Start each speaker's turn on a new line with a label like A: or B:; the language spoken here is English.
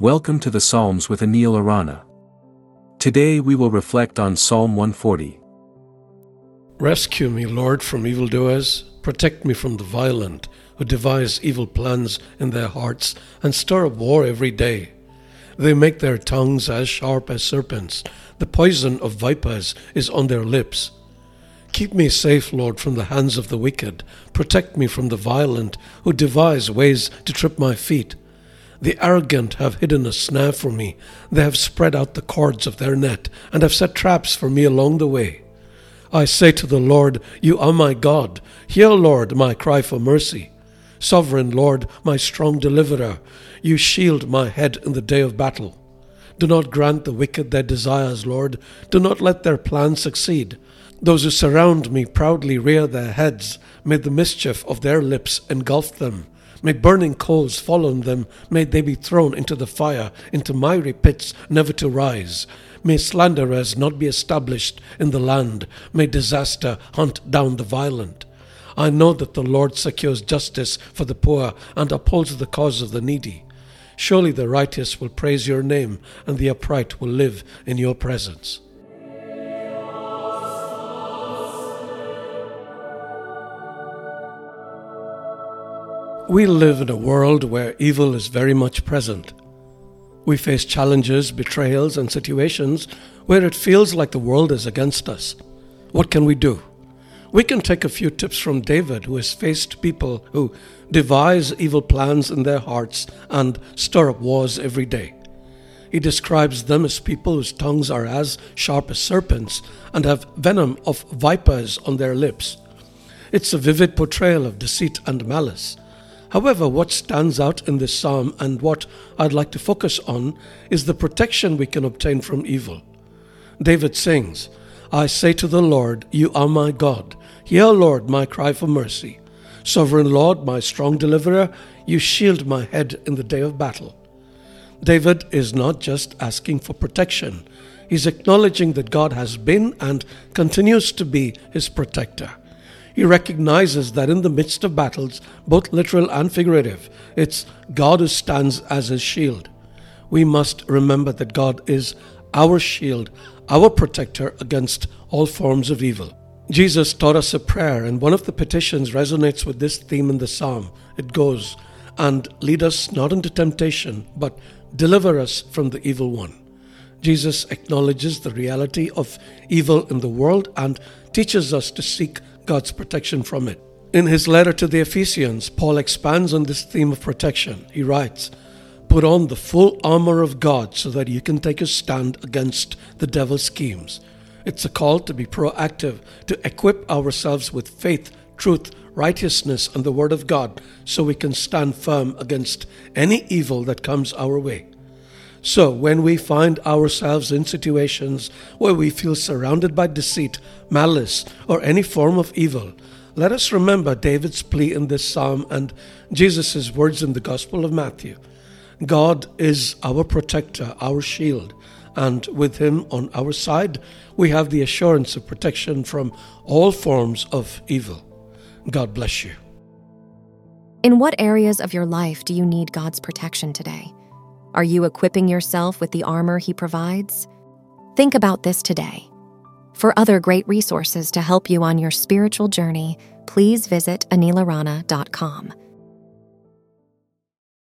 A: Welcome to the Psalms with Anil Arana. Today we will reflect on Psalm 140.
B: Rescue me, Lord, from evildoers. Protect me from the violent, who devise evil plans in their hearts and stir up war every day. They make their tongues as sharp as serpents. The poison of vipers is on their lips. Keep me safe, Lord, from the hands of the wicked. Protect me from the violent, who devise ways to trip my feet. The arrogant have hidden a snare for me. They have spread out the cords of their net, and have set traps for me along the way. I say to the Lord, You are my God. Hear, Lord, my cry for mercy. Sovereign Lord, my strong deliverer, you shield my head in the day of battle. Do not grant the wicked their desires, Lord. Do not let their plans succeed. Those who surround me proudly rear their heads. May the mischief of their lips engulf them. May burning coals fall on them. May they be thrown into the fire, into miry pits, never to rise. May slanderers not be established in the land. May disaster hunt down the violent. I know that the Lord secures justice for the poor and upholds the cause of the needy. Surely the righteous will praise your name, and the upright will live in your presence. We live in a world where evil is very much present. We face challenges, betrayals, and situations where it feels like the world is against us. What can we do? We can take a few tips from David, who has faced people who devise evil plans in their hearts and stir up wars every day. He describes them as people whose tongues are as sharp as serpents and have venom of vipers on their lips. It's a vivid portrayal of deceit and malice. However, what stands out in this psalm and what I'd like to focus on is the protection we can obtain from evil. David sings, I say to the Lord, You are my God. Hear, Lord, my cry for mercy. Sovereign Lord, my strong deliverer, you shield my head in the day of battle. David is not just asking for protection, he's acknowledging that God has been and continues to be his protector. He recognizes that in the midst of battles, both literal and figurative, it's God who stands as his shield. We must remember that God is our shield, our protector against all forms of evil. Jesus taught us a prayer, and one of the petitions resonates with this theme in the psalm. It goes, And lead us not into temptation, but deliver us from the evil one. Jesus acknowledges the reality of evil in the world and teaches us to seek God's protection from it. In his letter to the Ephesians, Paul expands on this theme of protection. He writes, Put on the full armor of God so that you can take a stand against the devil's schemes. It's a call to be proactive, to equip ourselves with faith, truth, righteousness, and the Word of God so we can stand firm against any evil that comes our way. So, when we find ourselves in situations where we feel surrounded by deceit, malice, or any form of evil, let us remember David's plea in this psalm and Jesus' words in the Gospel of Matthew. God is our protector, our shield, and with Him on our side, we have the assurance of protection from all forms of evil. God bless you.
C: In what areas of your life do you need God's protection today? Are you equipping yourself with the armor He provides? Think about this today. For other great resources to help you on your spiritual journey, please visit anilarana.com.